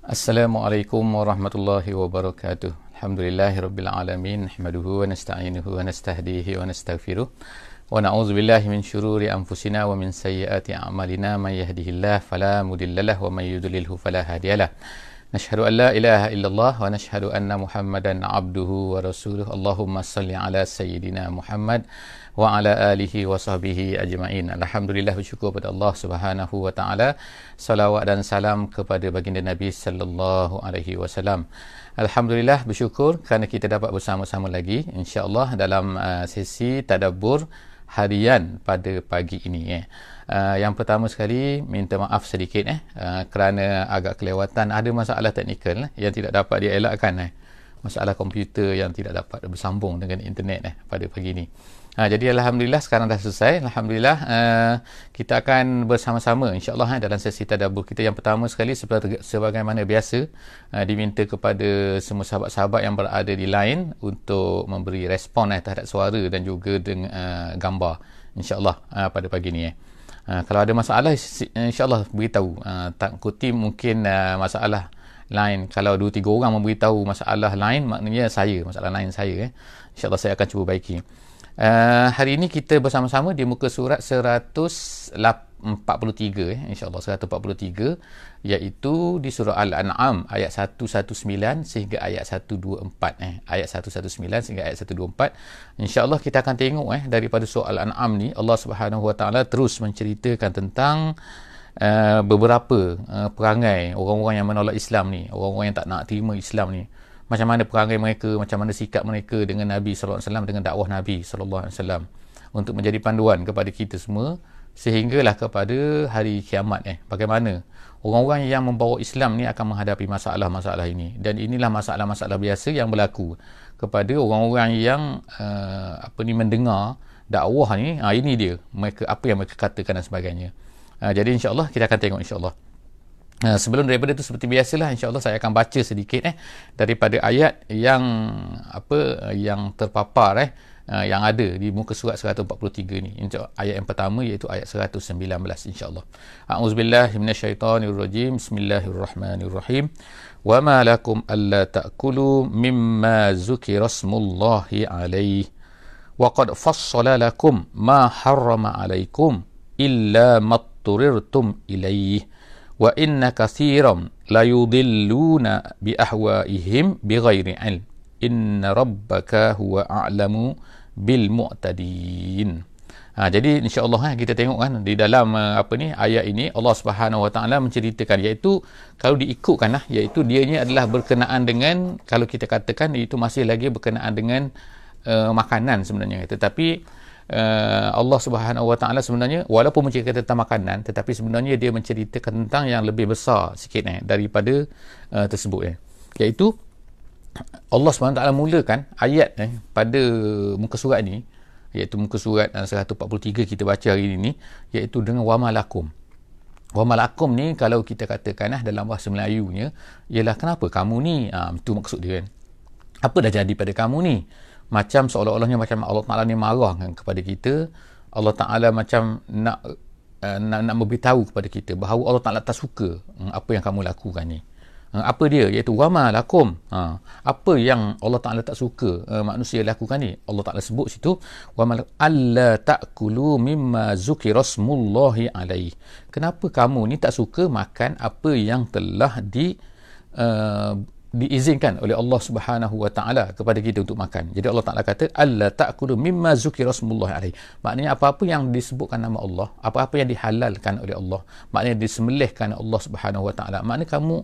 Assalamualaikum warahmatullahi wabarakatuh. Alhamdulillahirabbil alamin. Nahmaduhu wa nasta'inuhu wa nastahdihi wa nastaghfiruh. Wa na'udzu billahi min shururi anfusina wa min sayyiati a'malina may yahdihillahu fala mudhillalah wa may yudlilhu fala hadiyalah. Nashhadu an la ilaha illallah wa nashhadu anna Muhammadan abduhu wa rasuluh. Allahumma salli ala sayyidina Muhammad wa ala alihi wa sahbihi ajma'in. Alhamdulillah bersyukur kepada Allah Subhanahu wa taala. Salawat dan salam kepada baginda Nabi sallallahu alaihi wasallam. Alhamdulillah bersyukur kerana kita dapat bersama-sama lagi insya-Allah dalam uh, sesi tadabbur harian pada pagi ini eh. Uh, yang pertama sekali minta maaf sedikit eh uh, kerana agak kelewatan ada masalah teknikal eh, yang tidak dapat dielakkan eh. Masalah komputer yang tidak dapat bersambung dengan internet eh pada pagi ini. Ha, jadi Alhamdulillah sekarang dah selesai. Alhamdulillah uh, kita akan bersama-sama insyaAllah uh, dalam sesi tadabur kita yang pertama sekali seperti, sebagaimana biasa uh, diminta kepada semua sahabat-sahabat yang berada di line untuk memberi respon uh, terhadap suara dan juga dengan uh, gambar insyaAllah uh, pada pagi ini. Eh. Uh, kalau ada masalah insyaAllah beritahu. Uh, tak kuti mungkin uh, masalah lain. Kalau dua tiga orang memberitahu masalah lain maknanya saya, masalah lain saya. Eh. InsyaAllah saya akan cuba baiki. Uh, hari ini kita bersama-sama di muka surat 143 eh insyaallah 143 iaitu di surah al-an'am ayat 119 sehingga ayat 124 eh ayat 119 sehingga ayat 124 insyaallah kita akan tengok eh daripada surah al-an'am ni Allah Subhanahu wa taala terus menceritakan tentang beberapa uh, perangai orang-orang yang menolak Islam ni orang-orang yang tak nak terima Islam ni macam mana perangai mereka, macam mana sikap mereka dengan Nabi wasallam dengan dakwah Nabi wasallam untuk menjadi panduan kepada kita semua sehinggalah kepada hari kiamat eh. Bagaimana orang-orang yang membawa Islam ni akan menghadapi masalah-masalah ini. Dan inilah masalah-masalah biasa yang berlaku kepada orang-orang yang uh, apa ni mendengar dakwah ni. Ha, ini dia mereka apa yang mereka katakan dan sebagainya uh, jadi insyaallah kita akan tengok insyaallah. Uh, sebelum daripada itu seperti biasalah insyaallah saya akan baca sedikit eh daripada ayat yang apa yang terpapar eh uh, yang ada di muka surat 143 ni. Insyaallah ayat yang pertama iaitu ayat 119 insyaallah. A'udzubillahi minasyaitonirrajim bismillahirrahmanirrahim. Wama lakum alla ta'kulu mimma zukira smullahi alaihi wa qad fassala lakum ma harrama alaikum illa kathiran la yudilluna bi ahwaihim bi ghairi ilm inna rabbaka huwa a'lamu bil mu'tadin ha, jadi insyaallah eh, kita tengok kan di dalam uh, apa ni ayat ini Allah Subhanahu wa taala menceritakan iaitu kalau diikutkan lah iaitu dia ni adalah berkenaan dengan kalau kita katakan itu masih lagi berkenaan dengan uh, makanan sebenarnya. Tetapi uh, Allah Subhanahu Wa Taala sebenarnya walaupun menceritakan tentang makanan tetapi sebenarnya dia menceritakan tentang yang lebih besar sikit eh daripada uh, tersebut eh. Iaitu Allah Subhanahu Taala mulakan ayat eh pada muka surat ni iaitu muka surat 143 kita baca hari ini iaitu dengan wa malakum wa malakum ni kalau kita katakan eh, dalam bahasa Melayunya ialah kenapa? Kamu ni ah itu maksud dia kan? Apa dah jadi pada kamu ni macam seolah-olahnya macam Allah Taala ni marah kan kepada kita. Allah Taala macam nak uh, nak nak memberitahu kepada kita bahawa Allah Taala tak suka um, apa yang kamu lakukan ni. Uh, apa dia? Iaitu wama lakum. Uh, apa yang Allah Taala tak suka uh, manusia lakukan ni? Allah Taala sebut situ wama alla taakulu mimma zukira smullahi alaihi kenapa kamu ni tak suka makan apa yang telah di uh, diizinkan oleh Allah Subhanahu wa taala kepada kita untuk makan. Jadi Allah Taala kata alla ta'kulu mimma zukira rasmullah alaihi. Maknanya apa-apa yang disebutkan nama Allah, apa-apa yang dihalalkan oleh Allah, maknanya disembelihkan Allah Subhanahu wa taala. Maknanya kamu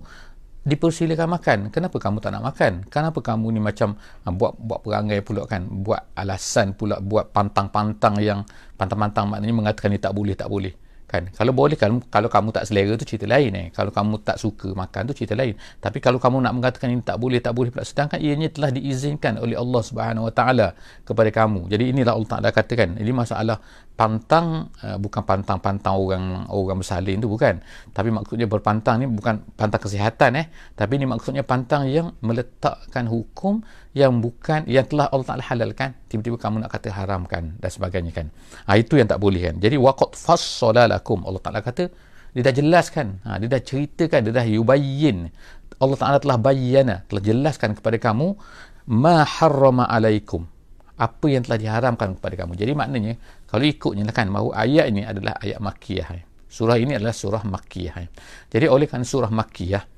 dipersilakan makan. Kenapa kamu tak nak makan? Kenapa kamu ni macam uh, buat buat perangai pula kan, buat alasan pula buat pantang-pantang yang pantang-pantang maknanya mengatakan ni tak boleh, tak boleh kan kalau boleh kan kalau kamu tak selera tu cerita lain eh. Kalau kamu tak suka makan tu cerita lain. Tapi kalau kamu nak mengatakan ini tak boleh tak boleh pula sedangkan ianya telah diizinkan oleh Allah Subhanahu Wa Taala kepada kamu. Jadi inilah Allah Taala katakan ini masalah pantang uh, bukan pantang-pantang orang orang bersalin tu bukan. Tapi maksudnya berpantang ni bukan pantang kesihatan eh. Tapi ini maksudnya pantang yang meletakkan hukum yang bukan yang telah Allah Taala halalkan tiba-tiba kamu nak kata haramkan dan sebagainya kan. Ha, itu yang tak boleh kan. Jadi waqad fassalalakum Allah Taala kata dia dah jelaskan. Ha, dia dah ceritakan dia dah yubayyin Allah Taala telah bayyana telah jelaskan kepada kamu ma harrama alaikum. Apa yang telah diharamkan kepada kamu. Jadi maknanya kalau ikutnya lah kan bahawa ayat ini adalah ayat makkiyah. Surah ini adalah surah makkiyah. Jadi oleh kerana surah makkiyah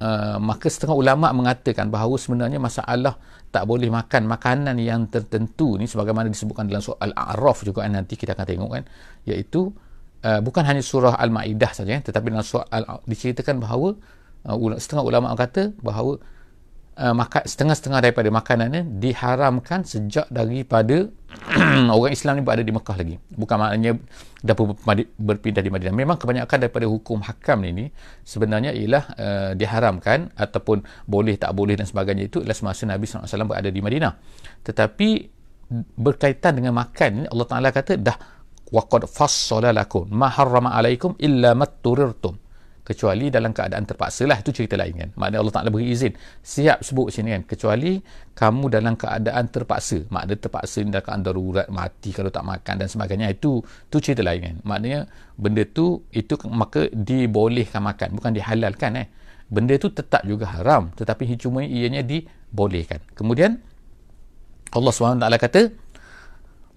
uh, maka setengah ulama mengatakan bahawa sebenarnya masalah tak boleh makan makanan yang tertentu ni sebagaimana disebutkan dalam surah al-a'raf juga kan, nanti kita akan tengok kan iaitu uh, bukan hanya surah al-maidah saja eh, tetapi dalam surah al diceritakan bahawa uh, setengah ulama kata bahawa uh, maka, setengah-setengah daripada makanannya diharamkan sejak daripada orang Islam ni berada di Mekah lagi. Bukan maknanya dah berpindah di Madinah. Memang kebanyakan daripada hukum hakam ini sebenarnya ialah uh, diharamkan ataupun boleh tak boleh dan sebagainya itu ialah semasa Nabi SAW berada di Madinah. Tetapi berkaitan dengan makan ini Allah Ta'ala kata dah waqad fassala lakum ma harrama alaikum illa matturirtum kecuali dalam keadaan terpaksa lah itu cerita lain kan. Maknanya Allah Ta'ala beri izin. Siap sebut sini kan. Kecuali kamu dalam keadaan terpaksa. Maknanya terpaksa dalam keadaan darurat mati kalau tak makan dan sebagainya. Itu itu cerita lain kan. Maknanya benda tu itu maka dibolehkan makan. Bukan dihalalkan eh. Benda tu tetap juga haram. Tetapi cuma ianya dibolehkan. Kemudian Allah SWT kata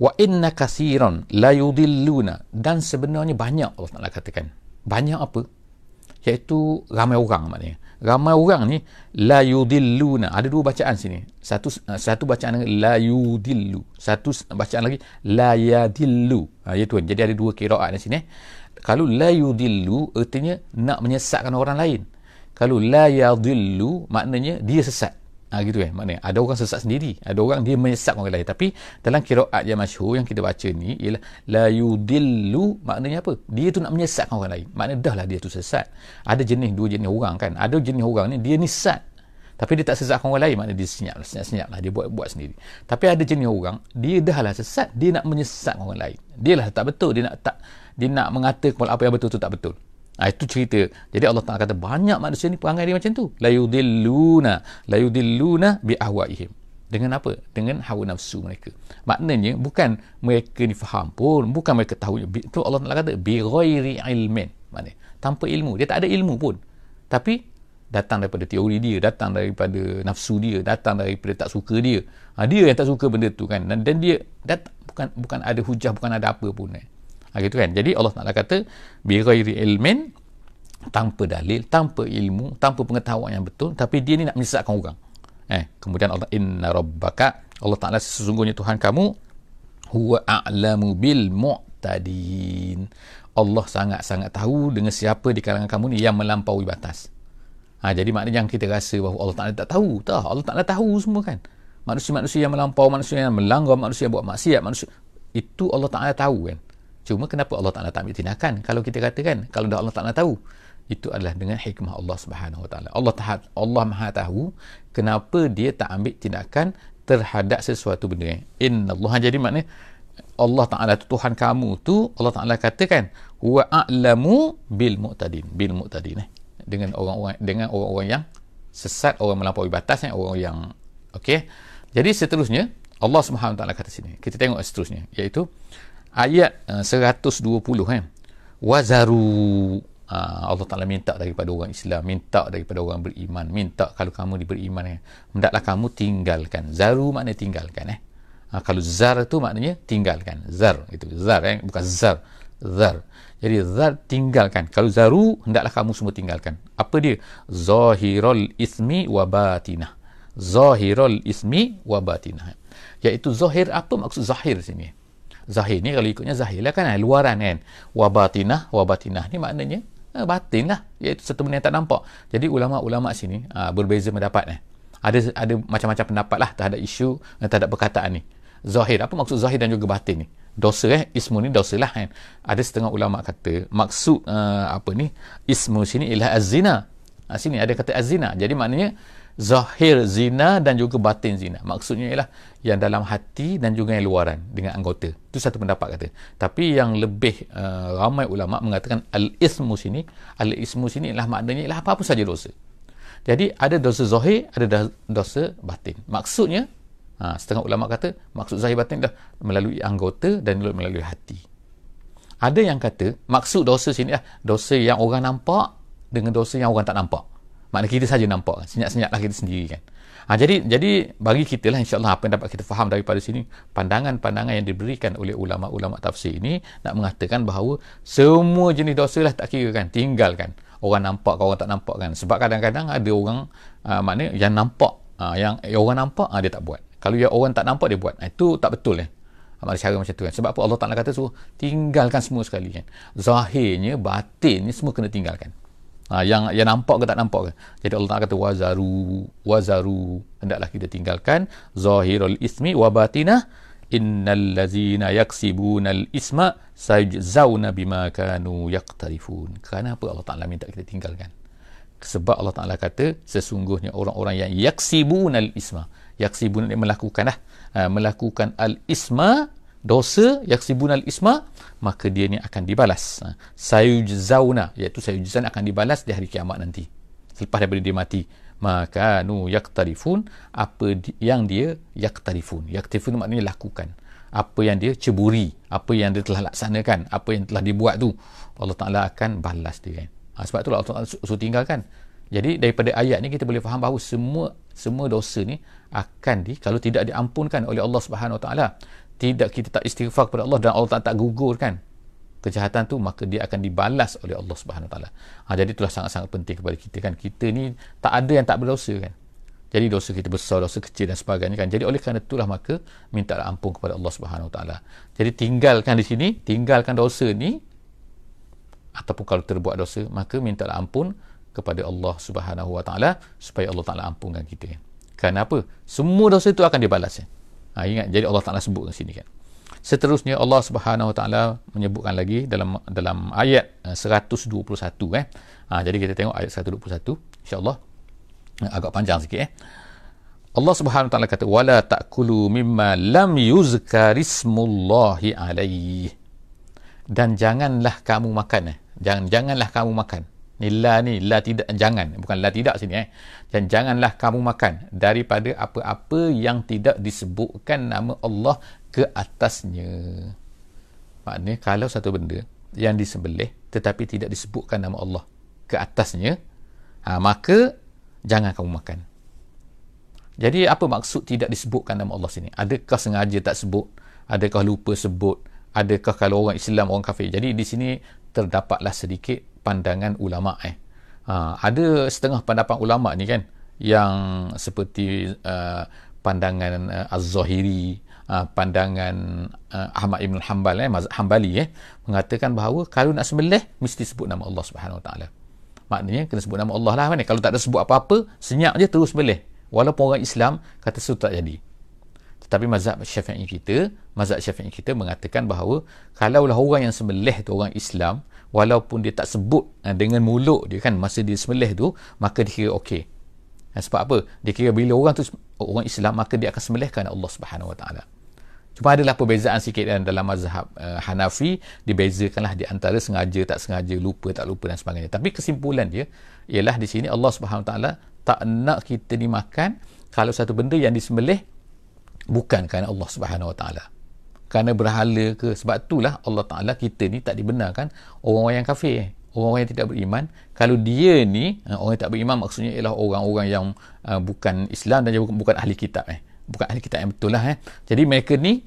wa inna kasiran la yudilluna. Dan sebenarnya banyak Allah Taala katakan. Banyak apa iaitu ramai orang maknanya. Ramai orang ni la yudilluna. Ada dua bacaan sini. Satu uh, satu bacaan la yudillu. Satu bacaan lagi la yadillu. Ha ya tuan jadi ada dua kiraat di sini kalau la yudillu artinya nak menyesatkan orang lain. Kalau la yadillu maknanya dia sesat Ha, gitu kan maknanya. Ada orang sesat sendiri. Ada orang dia menyesat orang lain. Tapi dalam kiraat yang masyhur yang kita baca ni ialah la yudillu maknanya apa? Dia tu nak menyesatkan orang lain. Maknanya dah lah dia tu sesat. Ada jenis dua jenis orang kan. Ada jenis orang ni dia ni sesat tapi dia tak sesatkan orang lain. Maknanya dia senyap senyap senyap lah. Dia buat buat sendiri. Tapi ada jenis orang dia dah lah sesat. Dia nak menyesatkan orang lain. Dia lah tak betul. Dia nak tak dia nak mengatakan apa yang betul tu tak betul Ha, itu cerita. Jadi Allah Taala kata banyak manusia ni perangai dia macam tu. La yudilluna, la yudilluna bi ahwaihim. Dengan apa? Dengan hawa nafsu mereka. Maknanya bukan mereka ni faham pun, bukan mereka tahu. Itu Allah Taala kata bi ghairi ilmin. Maknanya tanpa ilmu. Dia tak ada ilmu pun. Tapi datang daripada teori dia, datang daripada nafsu dia, datang daripada tak suka dia. Ha, dia yang tak suka benda tu kan. Dan, dan dia datang, bukan bukan ada hujah, bukan ada apa pun. Eh gitu kan jadi Allah Taala kata bi ghairi ilmin tanpa dalil tanpa ilmu tanpa pengetahuan yang betul tapi dia ni nak menyesatkan orang eh kemudian Allah inna rabbaka Allah Taala sesungguhnya Tuhan kamu huwa a'lamu bil mu'tadin Allah sangat-sangat tahu dengan siapa di kalangan kamu ni yang melampaui batas. Ha, jadi maknanya yang kita rasa bahawa Allah Ta'ala tak tahu. Tak, Allah Ta'ala tahu semua kan. Manusia-manusia yang melampau, manusia yang melanggar, manusia yang buat maksiat, manusia. Itu Allah Ta'ala tahu kan. Cuma kenapa Allah Taala tak ambil tindakan? Kalau kita katakan kalau dah Allah Taala tahu, itu adalah dengan hikmah Allah Subhanahu Wa Taala. Allah Taala Allah Maha tahu kenapa dia tak ambil tindakan terhadap sesuatu benda. Inna Allah jadi maknanya Allah Taala tu Tuhan kamu tu Allah Taala katakan wa a'lamu bil mu'tadin bil mu'tadin eh. dengan orang-orang dengan orang-orang yang sesat orang melampaui batas eh. orang yang okey jadi seterusnya Allah Subhanahu Wa Taala kata sini kita tengok seterusnya iaitu ayat uh, 120 kan wazaru. Uh, Allah Taala minta daripada orang Islam minta daripada orang beriman minta kalau kamu diberiman kan hendaklah kamu tinggalkan. Zaru maknanya tinggalkan eh. Uh, kalau zar tu maknanya tinggalkan. Zar itu zar eh. Bukan zar. Zar. Jadi zar tinggalkan. Kalau zaru hendaklah kamu semua tinggalkan. Apa dia? Zahirul ismi wa batinah. Zahirul ismi wa batinah. Iaitu zahir apa maksud zahir sini zahir ni kalau ikutnya zahir lah kan eh, luaran kan. Wabatinah wabatinah ni maknanya eh, batin lah. Iaitu benda yang tak nampak. Jadi ulama-ulama sini uh, berbeza pendapat eh. ada ada macam-macam pendapat lah terhadap isu uh, terhadap perkataan ni. Zahir apa maksud zahir dan juga batin ni? Dosa eh ismu ni dosa lah kan. Ada setengah ulama kata maksud uh, apa ni? Ismu sini ialah az-zina. Uh, sini ada kata az-zina. Jadi maknanya zahir zina dan juga batin zina. Maksudnya ialah yang dalam hati dan juga yang luaran dengan anggota. Itu satu pendapat kata. Tapi yang lebih uh, ramai ulama mengatakan al-ismu sini, al-ismu sini ialah maknanya ialah apa-apa saja dosa. Jadi ada dosa zahir, ada dosa batin. Maksudnya ha, setengah ulama kata maksud zahir batin dah melalui anggota dan melalui hati. Ada yang kata maksud dosa sini adalah dosa yang orang nampak dengan dosa yang orang tak nampak. Maknanya kita saja nampak. Senyap-senyaplah kita sendiri kan. Ha, jadi jadi bagi kita lah insyaAllah apa yang dapat kita faham daripada sini pandangan-pandangan yang diberikan oleh ulama-ulama tafsir ini nak mengatakan bahawa semua jenis dosa lah tak kira kan tinggalkan. Orang nampak kau orang tak nampak kan. Sebab kadang-kadang ada orang uh, maknanya yang nampak uh, yang eh, orang nampak uh, dia tak buat. Kalau yang orang tak nampak dia buat. Uh, itu tak betul eh. Amal cara macam tu kan. Sebab apa? Allah Ta'ala kata suruh tinggalkan semua sekali kan. Zahirnya batinnya semua kena tinggalkan Ha, yang yang nampak ke tak nampak ke? Jadi Allah Taala kata wazaru wazaru hendaklah kita tinggalkan zahirul ismi wa batinah innal ladzina yaksibunal isma sayajzauna bima kanu yaqtarifun. Kerana apa Allah Taala minta kita tinggalkan? Sebab Allah Taala kata sesungguhnya orang-orang yang yaksibunal isma yaksibun melakukan dah ha, melakukan al isma dosa yaksibunal isma maka dia ni akan dibalas. Ha. sayujzauna iaitu sayujzan akan dibalas di hari kiamat nanti. Selepas daripada dia mati. Maka nu yaktarifun apa yang dia yaktarifun. Yaktarifun maknanya lakukan. Apa yang dia ceburi apa yang dia telah laksanakan apa yang telah dibuat tu Allah Taala akan balas dia kan. Ha, sebab itulah Allah Taala suruh tinggalkan. Jadi daripada ayat ni kita boleh faham bahawa semua semua dosa ni akan di kalau tidak diampunkan oleh Allah Subhanahu Wa Taala tidak kita tak istighfar kepada Allah dan Allah tak, tak gugurkan kejahatan tu maka dia akan dibalas oleh Allah Subhanahu taala. Ha jadi itulah sangat-sangat penting kepada kita kan. Kita ni tak ada yang tak berdosa kan. Jadi dosa kita besar, dosa kecil dan sebagainya kan. Jadi oleh kerana itulah maka minta ampun kepada Allah Subhanahu taala. Jadi tinggalkan di sini, tinggalkan dosa ni ataupun kalau terbuat dosa maka minta ampun kepada Allah Subhanahu wa taala supaya Allah taala ampunkan kita kan. Kenapa? Semua dosa itu akan dibalas kan. Ha, ingat jadi Allah Taala sebut di sini kan. Seterusnya Allah Subhanahu Wa Taala menyebutkan lagi dalam dalam ayat 121 eh. Ha, jadi kita tengok ayat 121 insya-Allah agak panjang sikit eh. Allah Subhanahu Wa Taala kata wala ta'kulu mimma lam yuzkarismullahi alaihi. Dan janganlah kamu makan eh. Jangan janganlah kamu makan ni la ni la tidak jangan bukan la tidak sini eh. Dan janganlah kamu makan daripada apa-apa yang tidak disebutkan nama Allah ke atasnya. Maknanya kalau satu benda yang disembelih tetapi tidak disebutkan nama Allah ke atasnya ha, maka jangan kamu makan. Jadi apa maksud tidak disebutkan nama Allah sini? Adakah sengaja tak sebut? Adakah lupa sebut? Adakah kalau orang Islam orang kafir? Jadi di sini terdapatlah sedikit pandangan ulama eh. Ha, ada setengah pandangan ulama ni kan yang seperti uh, pandangan uh, Az-Zahiri, uh, pandangan uh, Ahmad Ibn Hanbal eh, mazhab Hanbali eh, mengatakan bahawa kalau nak sembelih mesti sebut nama Allah Subhanahu Wa Taala. Maknanya kena sebut nama Allah lah kan. Kalau tak ada sebut apa-apa, senyap je terus sembelih. Walaupun orang Islam kata itu tak jadi. Tetapi mazhab Syafi'i kita, mazhab Syafi'i kita mengatakan bahawa kalaulah orang yang sembelih tu orang Islam, walaupun dia tak sebut uh, dengan mulut dia kan masa dia sembelih tu maka dia kira okey. Uh, sebab apa? Dia kira bila orang tu orang Islam maka dia akan sembelihkan Allah Subhanahu Wa Taala. Cuma adalah perbezaan sikit dalam, dalam mazhab uh, Hanafi dibezakanlah di antara sengaja tak sengaja lupa tak lupa dan sebagainya. Tapi kesimpulan dia ialah di sini Allah Subhanahu Wa Taala tak nak kita dimakan kalau satu benda yang disembelih bukan kerana Allah Subhanahu Wa Taala kerana berhala ke? Sebab itulah Allah Ta'ala kita ni tak dibenarkan orang-orang yang kafir. Orang-orang yang tidak beriman. Kalau dia ni eh, orang yang tak beriman maksudnya ialah orang-orang yang uh, bukan Islam dan bukan, bukan ahli kitab eh. Bukan ahli kitab yang betul lah eh. Jadi mereka ni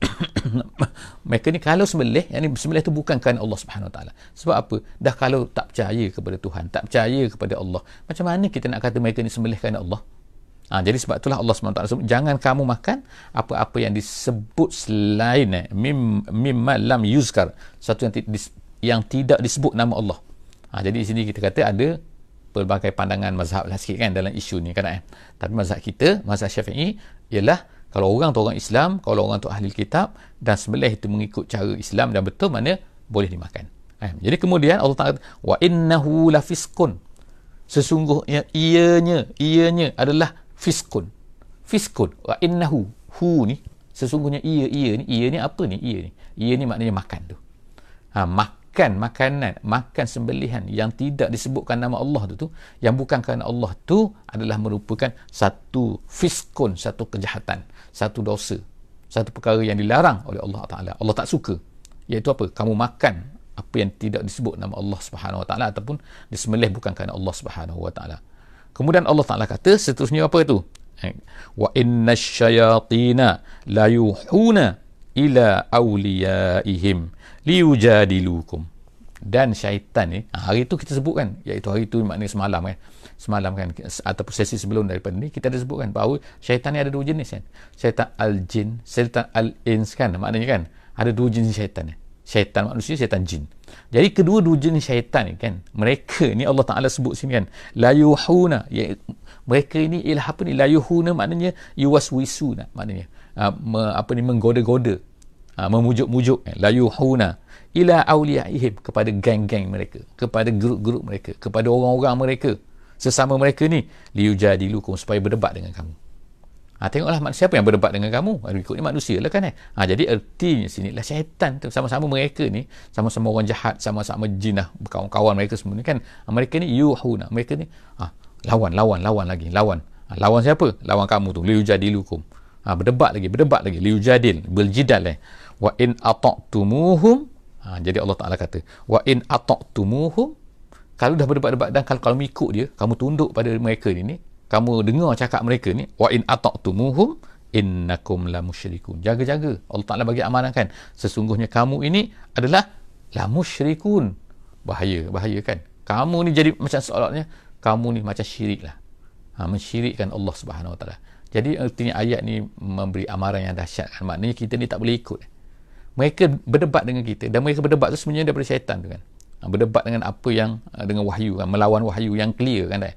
mereka ni kalau sembelih yang ni sembelih tu bukan kerana Allah Subhanahu Wa Taala. Sebab apa? Dah kalau tak percaya kepada Tuhan tak percaya kepada Allah macam mana kita nak kata mereka ni sembelih kerana Allah Ha, jadi sebab itulah Allah SWT sebut, jangan kamu makan apa-apa yang disebut selain eh, mim, lam yuzkar. Satu yang, yang tidak disebut nama Allah. Ha, jadi di sini kita kata ada pelbagai pandangan mazhab lah sikit kan dalam isu ni kan eh. Tapi mazhab kita, mazhab syafi'i ialah kalau orang tu orang Islam, kalau orang tu ahli kitab dan sebelah itu mengikut cara Islam dan betul mana boleh dimakan. Eh. Jadi kemudian Allah Ta'ala wa innahu lafiskun sesungguhnya ianya ianya adalah fiskun. Fiskun. Wa innahu. Hu ni sesungguhnya ia ia ni. Ia ni apa ni? Ia ni. Ia ni maknanya makan tu. Ha, makan makanan makan sembelihan yang tidak disebutkan nama Allah tu tu yang bukan kerana Allah tu adalah merupakan satu fiskun satu kejahatan satu dosa satu perkara yang dilarang oleh Allah Taala. Allah tak suka. Iaitu apa? Kamu makan apa yang tidak disebut nama Allah Subhanahu Wa Taala ataupun disembelih bukan kerana Allah Subhanahu Wa Taala kemudian Allah Taala kata seterusnya apa tu? Eh, wa inna syayatina la yuhuna ila awliyaihim liyujadilukum. Dan syaitan ni ha, hari tu kita sebut kan iaitu hari tu maknanya semalam kan? Semalam kan ataupun sesi sebelum daripada ni kita ada sebut kan bahawa syaitan ni ada dua jenis kan? Syaitan al-jin syaitan al-ins kan maknanya kan? Ada dua jenis syaitan ni syaitan manusia syaitan jin. Jadi kedua-dua jenis syaitan ni kan mereka ni Allah Ta'ala sebut sini kan la yuhuna ya, mereka ini ialah apa ni? La yuhuna maknanya yuwaswisuna maknanya. Uh, me, apa ni menggoda-goda uh, memujuk-mujuk eh, la yuhuna ila awliyaihim kepada geng-geng mereka kepada grup-grup mereka kepada orang-orang mereka sesama mereka ni liyujadilukum supaya berdebat dengan kamu ha, tengoklah siapa yang berdebat dengan kamu? Ikut ni manusia lah kan eh? Ha, jadi ertinya sini lah syaitan tu. Sama-sama mereka ni sama-sama orang jahat sama-sama jin lah kawan-kawan mereka semua ni kan. Ha, mereka ni yuhuna mereka ni ha, lawan lawan lawan lagi lawan. Ha, lawan siapa? Lawan kamu tu liyujadilukum. Ha, berdebat lagi berdebat lagi liyujadil beljidal eh. Wa in ata'tumuhum Ha, jadi Allah Taala kata, wa in ata'tumuhum kalau dah berdebat-debat dan kalau kamu ikut dia, kamu tunduk pada mereka ni, ni kamu dengar cakap mereka ni, wa in ata'tumuhum innakum la musyrikun. Jaga-jaga. Allah Taala bagi amanah kan. Sesungguhnya kamu ini adalah la musyrikun. Bahaya, bahaya kan. Kamu ni jadi macam seolah kamu ni macam syirik lah. Ha, mensyirikkan Allah Subhanahu Wa Taala. Jadi artinya ayat ni memberi amaran yang dahsyat kan. Maknanya kita ni tak boleh ikut mereka berdebat dengan kita dan mereka berdebat tu sebenarnya daripada syaitan tu kan ha, berdebat dengan apa yang dengan wahyu kan melawan wahyu yang clear kan dah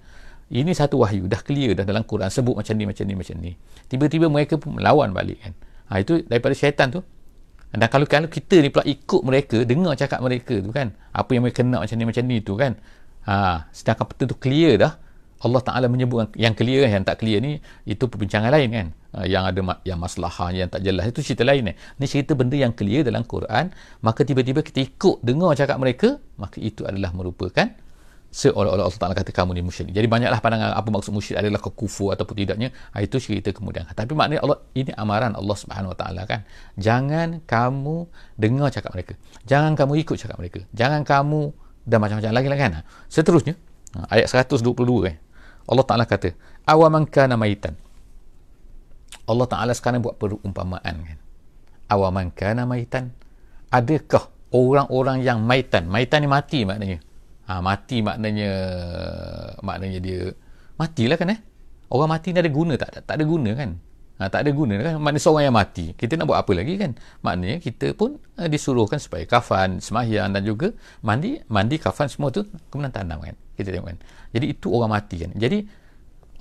ini satu wahyu dah clear dah dalam Quran sebut macam ni macam ni macam ni. Tiba-tiba mereka pun melawan balik kan. Ha, itu daripada syaitan tu. Dan kalau kalau kita ni pula ikut mereka dengar cakap mereka tu kan apa yang mereka nak macam ni macam ni tu kan. Ha, sedangkan betul tu clear dah. Allah Ta'ala menyebut yang clear yang tak clear ni itu perbincangan lain kan. Uh, yang ada yang masalah yang tak jelas itu cerita lain eh. ni cerita benda yang clear dalam Quran maka tiba-tiba kita ikut dengar cakap mereka maka itu adalah merupakan seolah-olah Allah Ta'ala kata kamu ni musyrik. Jadi banyaklah pandangan apa maksud musyrik adalah kekufur ataupun tidaknya ha, itu cerita kemudian. Tapi maknanya Allah ini amaran Allah Subhanahu Wa Ta'ala kan. Jangan kamu dengar cakap mereka. Jangan kamu ikut cakap mereka. Jangan kamu dan macam-macam lagi lah kan. Seterusnya ha, ayat 122 eh Allah Ta'ala kata awaman kana maitan. Allah Ta'ala sekarang buat perumpamaan kan. Awaman kana maitan? Adakah orang-orang yang maitan? Maitan ni mati maknanya ha, mati maknanya maknanya dia matilah kan eh? Orang mati ni ada guna tak? Tak, tak ada guna kan? Ha, tak ada guna kan? Maknanya seorang yang mati kita nak buat apa lagi kan? Maknanya kita pun uh, disuruhkan supaya kafan semahyang dan juga mandi mandi kafan semua tu kemudian tanam kan? Kita tengok kan? Jadi itu orang mati kan? Jadi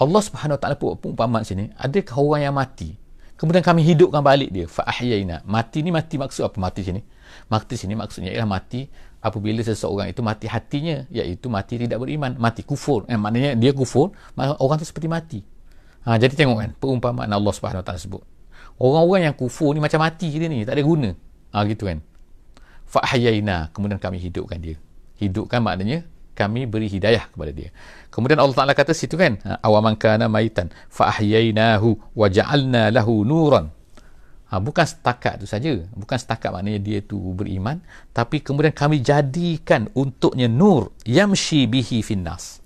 Allah Subhanahu Wa Taala pun umpama sini adakah orang yang mati? Kemudian kami hidupkan balik dia fa ahyaina mati ni mati maksud apa? Mati sini mati sini maksudnya ialah mati apabila seseorang itu mati hatinya iaitu mati tidak beriman mati kufur. Eh, maknanya dia kufur orang itu seperti mati. Ha, jadi tengok kan perumpamaan Allah Subhanahu Taala sebut. Orang-orang yang kufur ni macam mati dia ni tak ada guna. Ha, gitu kan. Fa ahyaina kemudian kami hidupkan dia. Hidupkan maknanya kami beri hidayah kepada dia. Kemudian Allah Taala kata situ kan, awaman kana maitan fa ahyaynahu wa ja'alna lahu nuran. Ha, bukan setakat tu saja, bukan setakat maknanya dia tu beriman, tapi kemudian kami jadikan untuknya nur yamshi bihi finnas.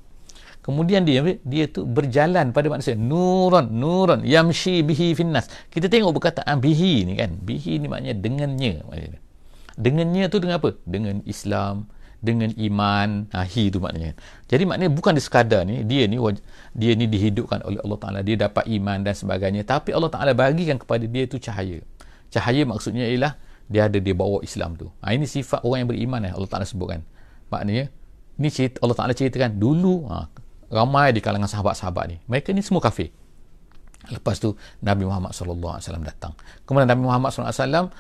Kemudian dia dia tu berjalan pada manusia nuran nuran yamshi bihi finnas. Kita tengok perkataan bihi ni kan. Bihi ni maknanya dengannya maknanya. Dengannya tu dengan apa? Dengan Islam, dengan iman. Ha, hi tu maknanya. Jadi maknanya bukan dia sekadar ni dia ni dia ni dihidupkan oleh Allah Ta'ala. Dia dapat iman dan sebagainya. Tapi Allah Ta'ala bagikan kepada dia tu cahaya. Cahaya maksudnya ialah dia ada dia bawa Islam tu. Ha, ini sifat orang yang beriman eh, Allah Ta'ala sebutkan. Maknanya ni cerita, Allah Ta'ala ceritakan dulu ha, ramai di kalangan sahabat-sahabat ni. Mereka ni semua kafir. Lepas tu Nabi Muhammad SAW datang. Kemudian Nabi Muhammad SAW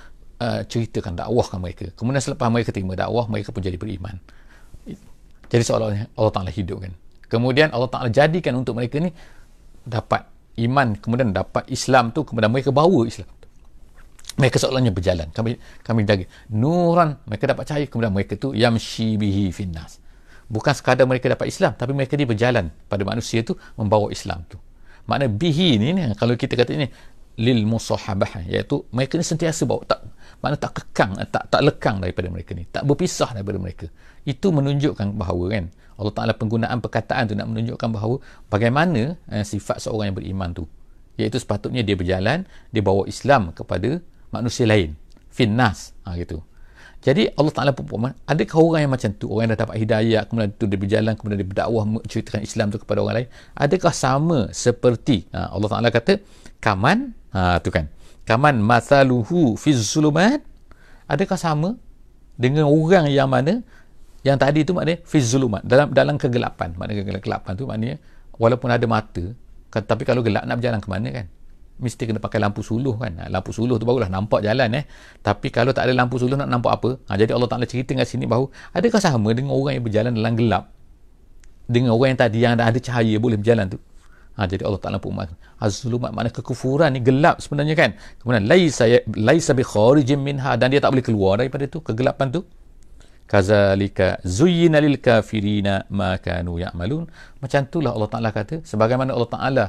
uh, ceritakan dakwahkan mereka. Kemudian selepas mereka terima dakwah mereka pun jadi beriman. Jadi seolah-olah Allah Ta'ala hidupkan. Kemudian Allah Ta'ala jadikan untuk mereka ni dapat iman kemudian dapat Islam tu kemudian mereka bawa Islam mereka seolahnya berjalan. Kami kami jaga. Nuran mereka dapat cahaya kemudian mereka tu yamshi bihi finnas. Bukan sekadar mereka dapat Islam tapi mereka dia berjalan pada manusia tu membawa Islam tu. Makna bihi ni, ni kalau kita kata ini lil musahabah iaitu mereka ni sentiasa bawa tak mana tak kekang tak tak lekang daripada mereka ni. Tak berpisah daripada mereka. Itu menunjukkan bahawa kan Allah Ta'ala penggunaan perkataan tu nak menunjukkan bahawa bagaimana eh, sifat seorang yang beriman tu. Iaitu sepatutnya dia berjalan dia bawa Islam kepada manusia lain. Finnas. Ha, gitu. Jadi Allah Ta'ala pun adakah orang yang macam tu? Orang yang dah dapat hidayah kemudian tu dia berjalan kemudian dia berdakwah menceritakan Islam tu kepada orang lain. Adakah sama seperti ha, Allah Ta'ala kata kaman? Ha, tu kan kaman masaluhu fi zulumat. Adakah sama dengan orang yang mana yang tadi tu maknanya fi zulumat? Dalam dalam kegelapan. Maknanya kegelapan tu maknanya walaupun ada mata tapi kalau gelap nak berjalan ke mana kan? Mesti kena pakai lampu suluh kan? Ha, lampu suluh tu barulah nampak jalan eh. Tapi kalau tak ada lampu suluh nak nampak apa? Ha, jadi Allah Ta'ala cerita kat sini bahawa adakah sama dengan orang yang berjalan dalam gelap? Dengan orang yang tadi yang ada cahaya boleh berjalan tu ha, jadi Allah Ta'ala pun azulumat makna kekufuran ni gelap sebenarnya kan? Kemudian laisa laisa bi kharijin minha. Dan dia tak boleh keluar daripada tu kegelapan tu. Kazalika zuyyina lil kafirina ma kanu ya'malun. Macam itulah Allah Taala kata sebagaimana Allah Taala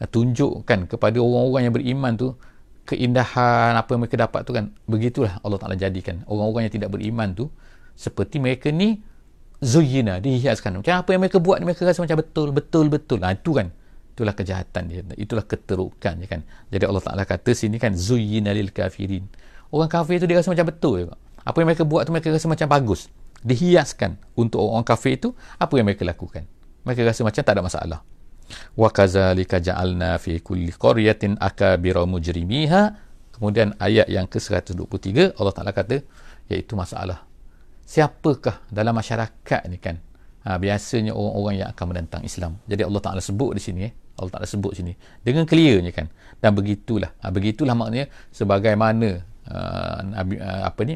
tunjukkan kepada orang-orang yang beriman tu keindahan apa yang mereka dapat tu kan? Begitulah Allah Taala jadikan orang-orang yang tidak beriman tu seperti mereka ni zuyyina dihiaskan. Macam apa yang mereka buat mereka rasa macam betul betul betul. Ha, itu kan itulah kejahatan dia. Itulah keterukan ya kan. Jadi Allah Taala kata sini kan zuyyina lil kafirin. Orang kafir tu dia rasa macam betul juga. Apa yang mereka buat tu mereka rasa macam bagus. Dihiaskan untuk orang kafir itu apa yang mereka lakukan? Mereka rasa macam tak ada masalah. Wa kadzalika ja'alna fi kulli qaryatin akabira mujrimiha. Kemudian ayat yang ke-123 Allah Taala kata iaitu masalah. Siapakah dalam masyarakat ni kan? Ha, biasanya orang-orang yang akan menentang Islam. Jadi Allah Taala sebut di sini eh Allah Taala sebut sini. Dengan clearnya kan. Dan begitulah. Ha, begitulah maknanya sebagaimana uh, apa ni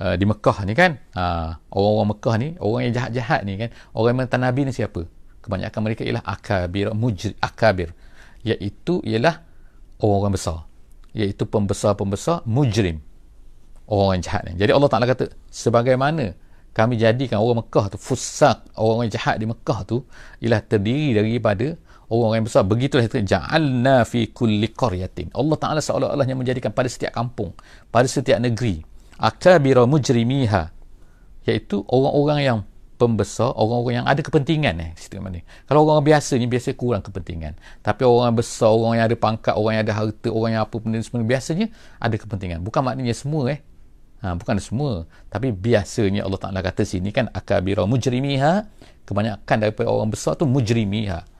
uh, di Mekah ni kan. Uh, orang-orang Mekah ni orang yang jahat-jahat ni kan. Orang yang Nabi ni siapa? Kebanyakan mereka ialah akabir mujri akabir. Iaitu ialah orang-orang besar. Iaitu pembesar-pembesar mujrim. Orang yang jahat ni. Jadi Allah Ta'ala kata sebagaimana kami jadikan orang Mekah tu fusak orang yang jahat di Mekah tu ialah terdiri daripada orang yang besar begitulah kita ja'alna fi kulli qaryatin. Allah Ta'ala seolah-olah yang menjadikan pada setiap kampung pada setiap negeri akabira mujrimiha. Iaitu orang-orang yang pembesar orang-orang yang ada kepentingan eh situ mana kalau orang biasa ni biasa kurang kepentingan. Tapi orang besar orang yang ada pangkat orang yang ada harta orang yang apa benda semua biasanya ada kepentingan. Bukan maknanya semua eh. Ha, bukan semua. Tapi biasanya Allah Taala kata sini kan akabira mujrimiha kebanyakan daripada orang besar tu mujrimiha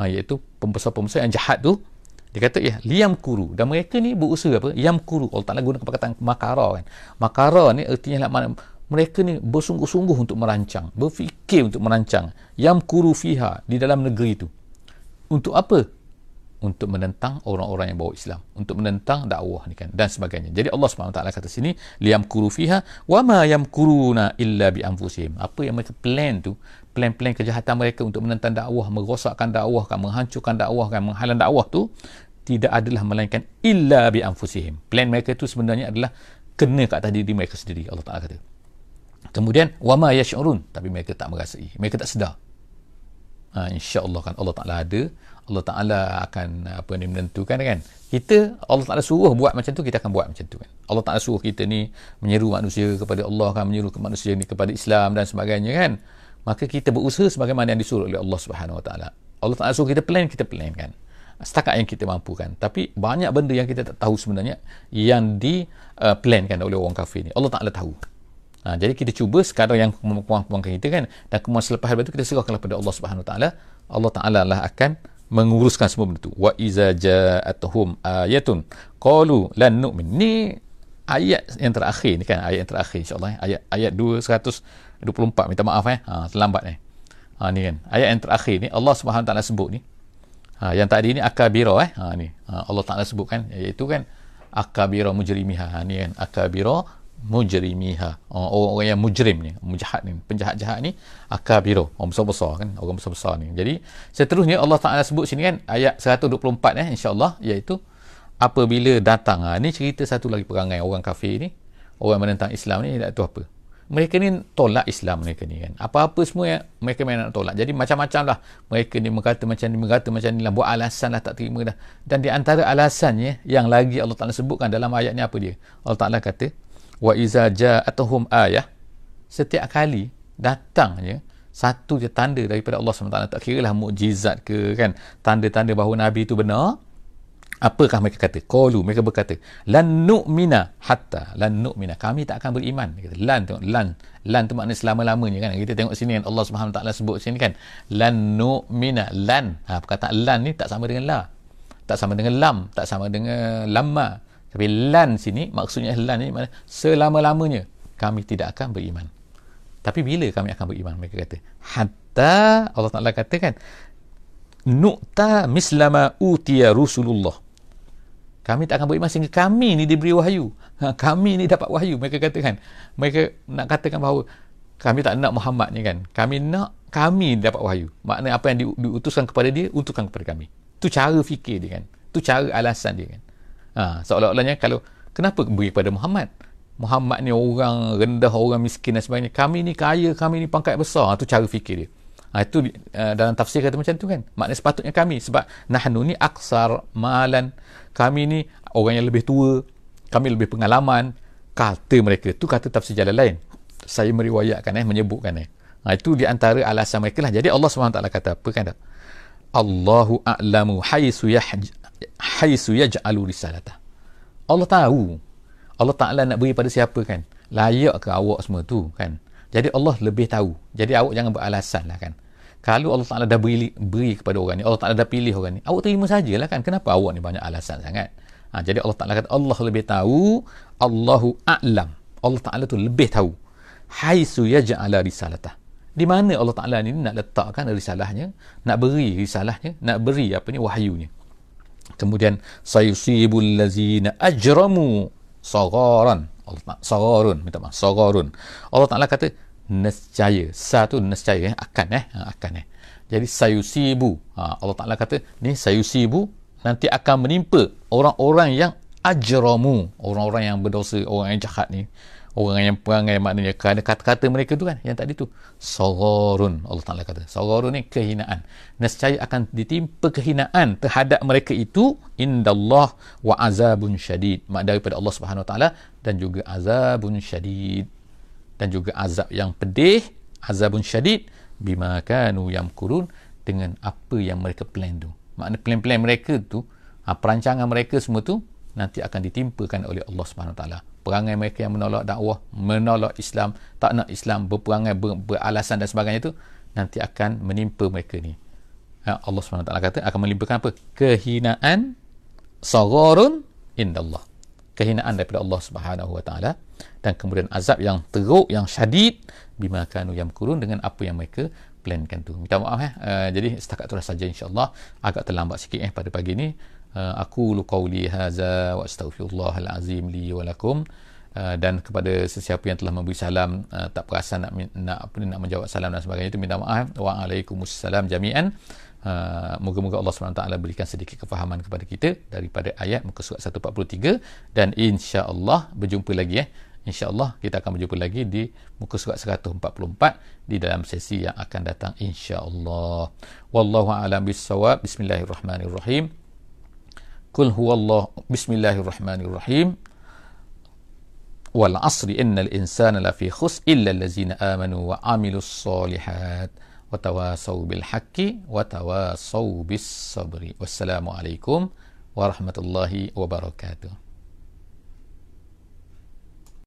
ha, iaitu pembesar-pembesar yang jahat tu dia kata ya liam kuru. Dan mereka ni berusaha apa? Yam kuru. Allah Taala guna perkataan makara kan. Makara ni artinya lah mereka ni bersungguh-sungguh untuk merancang berfikir untuk merancang. Yam kuru fiha di dalam negeri itu untuk apa? Untuk menentang orang-orang yang bawa Islam. Untuk menentang dakwah ni kan dan sebagainya. Jadi Allah SWT kata sini liam kuru fiha wa ma yamkuruna illa bi anfusihim. Apa yang mereka plan tu plan-plan kejahatan mereka untuk menentang dakwah merosakkan dakwah kan menghancurkan dakwah kan menghalang dakwah tu tidak adalah melainkan illa bi anfusihim. Plan mereka tu sebenarnya adalah kena kat atas diri mereka sendiri Allah Taala kata. Kemudian wa ma yash'urun tapi mereka tak merasai mereka tak sedar. Ha, insya-Allah kan Allah Taala ada Allah Ta'ala akan apa ni menentukan kan. Kita Allah Ta'ala suruh buat macam tu kita akan buat macam tu kan. Allah Ta'ala suruh kita ni menyeru manusia kepada Allah kan menyeru manusia ni kepada Islam dan sebagainya kan maka kita berusaha sebagaimana yang disuruh oleh Allah Subhanahu Wa Ta'ala. Allah Ta'ala suruh kita plan kita plan kan setakat yang kita mampu kan tapi banyak benda yang kita tak tahu sebenarnya yang di uh, plan kan oleh orang kafir ni. Allah Ta'ala tahu. Ha, jadi kita cuba sekadar yang kemampuan kita kan dan kemudian selepas itu kita serahkan kepada Allah Subhanahu Wa Taala. Allah Taala lah akan menguruskan semua benda tu. Wa iza ja'atuhum ayatun qalu lan nu'min. Ni ayat yang terakhir ni kan ayat yang terakhir insyaallah ayat ayat 224 minta maaf eh. Ha terlambat eh. Ha ni kan. Ayat yang terakhir ni Allah Subhanahu taala sebut ni. Ha yang tadi ni akabira eh. Ha ni. Ha, Allah taala sebutkan iaitu kan akabira mujrimiha. Ha ni kan akabira mujrimiha. Orang-orang yang mujrim ni mujahat ni penjahat-jahat ni akabiro orang besar-besar kan orang besar-besar ni. Jadi seterusnya Allah Taala sebut sini kan ayat 124 eh insya-Allah iaitu apabila datang. Ha, ni cerita satu lagi perangai orang kafir ni orang menentang Islam ni tahu apa mereka ni tolak Islam mereka ni kan. Apa-apa semua yang mereka main nak tolak. Jadi macam-macam lah. Mereka ni berkata macam ni berkata macam ni lah. Buat alasan lah tak terima dah. Dan di antara alasannya yang lagi Allah Ta'ala sebutkan dalam ayat ni apa dia? Allah Ta'ala kata wa iza ja'atuhum ayah setiap kali datangnya satu je tanda daripada Allah SWT tak kira lah mukjizat ke kan. Tanda-tanda bahawa Nabi itu benar apakah mereka kata qalu mereka berkata lan nu'mina hatta lan nu'mina. Kami tak akan beriman. Kata lan tengok lan. Lan tu makna selama-lamanya kan. Kita tengok sini kan Allah Subhanahu taala sebut sini kan lan nu'mina lan. Ha perkataan lan ni tak sama dengan la. Tak sama dengan lam tak sama dengan lamma. Tapi lan sini maksudnya lan ni makna selama-lamanya kami tidak akan beriman. Tapi bila kami akan beriman mereka kata hatta Allah Taala katakan nu'ta mislama utiya rusulullah kami tak akan beriman sehingga kami ni diberi wahyu ha, kami ni dapat wahyu mereka katakan mereka nak katakan bahawa kami tak nak Muhammad ni kan kami nak kami dapat wahyu makna apa yang di, diutuskan kepada dia untukkan kepada kami tu cara fikir dia kan tu cara alasan dia kan ha, seolah-olahnya kalau kenapa beri kepada Muhammad Muhammad ni orang rendah, orang miskin dan sebagainya. Kami ni kaya, kami ni pangkat besar. Itu cara fikir dia. Ha, itu uh, dalam tafsir kata macam tu kan. Maknanya sepatutnya kami. Sebab nahnu ni aksar malan. Kami ni orang yang lebih tua. Kami lebih pengalaman. Kata mereka. Itu kata tafsir jalan lain. Saya meriwayatkan eh, menyebutkan eh. Ha, itu di antara alasan mereka lah. Jadi Allah SWT kata apa kan? Allahu a'lamu haisu haisu yaj'alu risalatah. Allah tahu Allah Ta'ala nak beri pada siapa kan layak ke awak semua tu kan jadi Allah lebih tahu jadi awak jangan beralasan lah kan kalau Allah Ta'ala dah beri, beri kepada orang ni Allah Ta'ala dah pilih orang ni awak terima sajalah kan? Kenapa awak ni banyak alasan sangat? Ha, jadi Allah Ta'ala kata Allah lebih tahu Allahu A'lam. Allah Ta'ala tu lebih tahu. Haisu yaja'ala risalatah. Di mana Allah Ta'ala ni nak letakkan risalahnya nak beri risalahnya nak beri apa ni wahyunya. Kemudian sayusibul lazina ajramu sagaran Allah Ta'ala sagarun minta maaf sagarun Allah Ta'ala kata nescaya. Satu nescaya eh, akan eh. Ha, akan eh. Jadi sayusibu. Ha, Allah Ta'ala kata ni sayusibu nanti akan menimpa orang-orang yang ajramu. Orang-orang yang berdosa orang yang jahat ni. Orang yang perangai maknanya kerana kata-kata mereka tu kan yang tadi tu. Sagharun Allah Taala kata. Sagharun ni kehinaan. Nescaya akan ditimpa kehinaan terhadap mereka itu indallah wa azabun syadid. Mak daripada Allah Subhanahu taala dan juga azabun syadid dan juga azab yang pedih azabun syadid bima kanu yamkurun dengan apa yang mereka plan tu makna plan-plan mereka tu ha, perancangan mereka semua tu nanti akan ditimpakan oleh Allah Subhanahu taala perangai mereka yang menolak dakwah, menolak Islam, tak nak Islam, berperangai, ber, beralasan dan sebagainya itu nanti akan menimpa mereka ni. Ya, Allah SWT kata akan melimpahkan apa? Kehinaan sagharun indallah. Kehinaan daripada Allah Subhanahu Wa Taala dan kemudian azab yang teruk yang syadid bima kanu yamkurun dengan apa yang mereka plankan tu. Minta maaf eh. Uh, jadi setakat itulah saja insya-Allah. Agak terlambat sikit eh pada pagi ni. Uh, aku lu qauli hadza wa astaghfirullahal azim li wa lakum uh, dan kepada sesiapa yang telah memberi salam uh, tak perasan nak nak apa ni nak menjawab salam dan sebagainya itu minta maaf waalaikumsalam jami'an Uh, moga-moga Allah SWT berikan sedikit kefahaman kepada kita daripada ayat muka surat 143 dan insya-Allah berjumpa lagi eh insya-Allah kita akan berjumpa lagi di muka surat 144 di dalam sesi yang akan datang insya-Allah. Wallahu a'lam bissawab. Bismillahirrahmanirrahim. Kul huwallah. Bismillahirrahmanirrahim. Wal asri innal insana lafi khus illa allazina amanu wa amilus solihat wa tawasaw bil haqqi wa tawasaw bis sabri. Wassalamu alaikum warahmatullahi wabarakatuh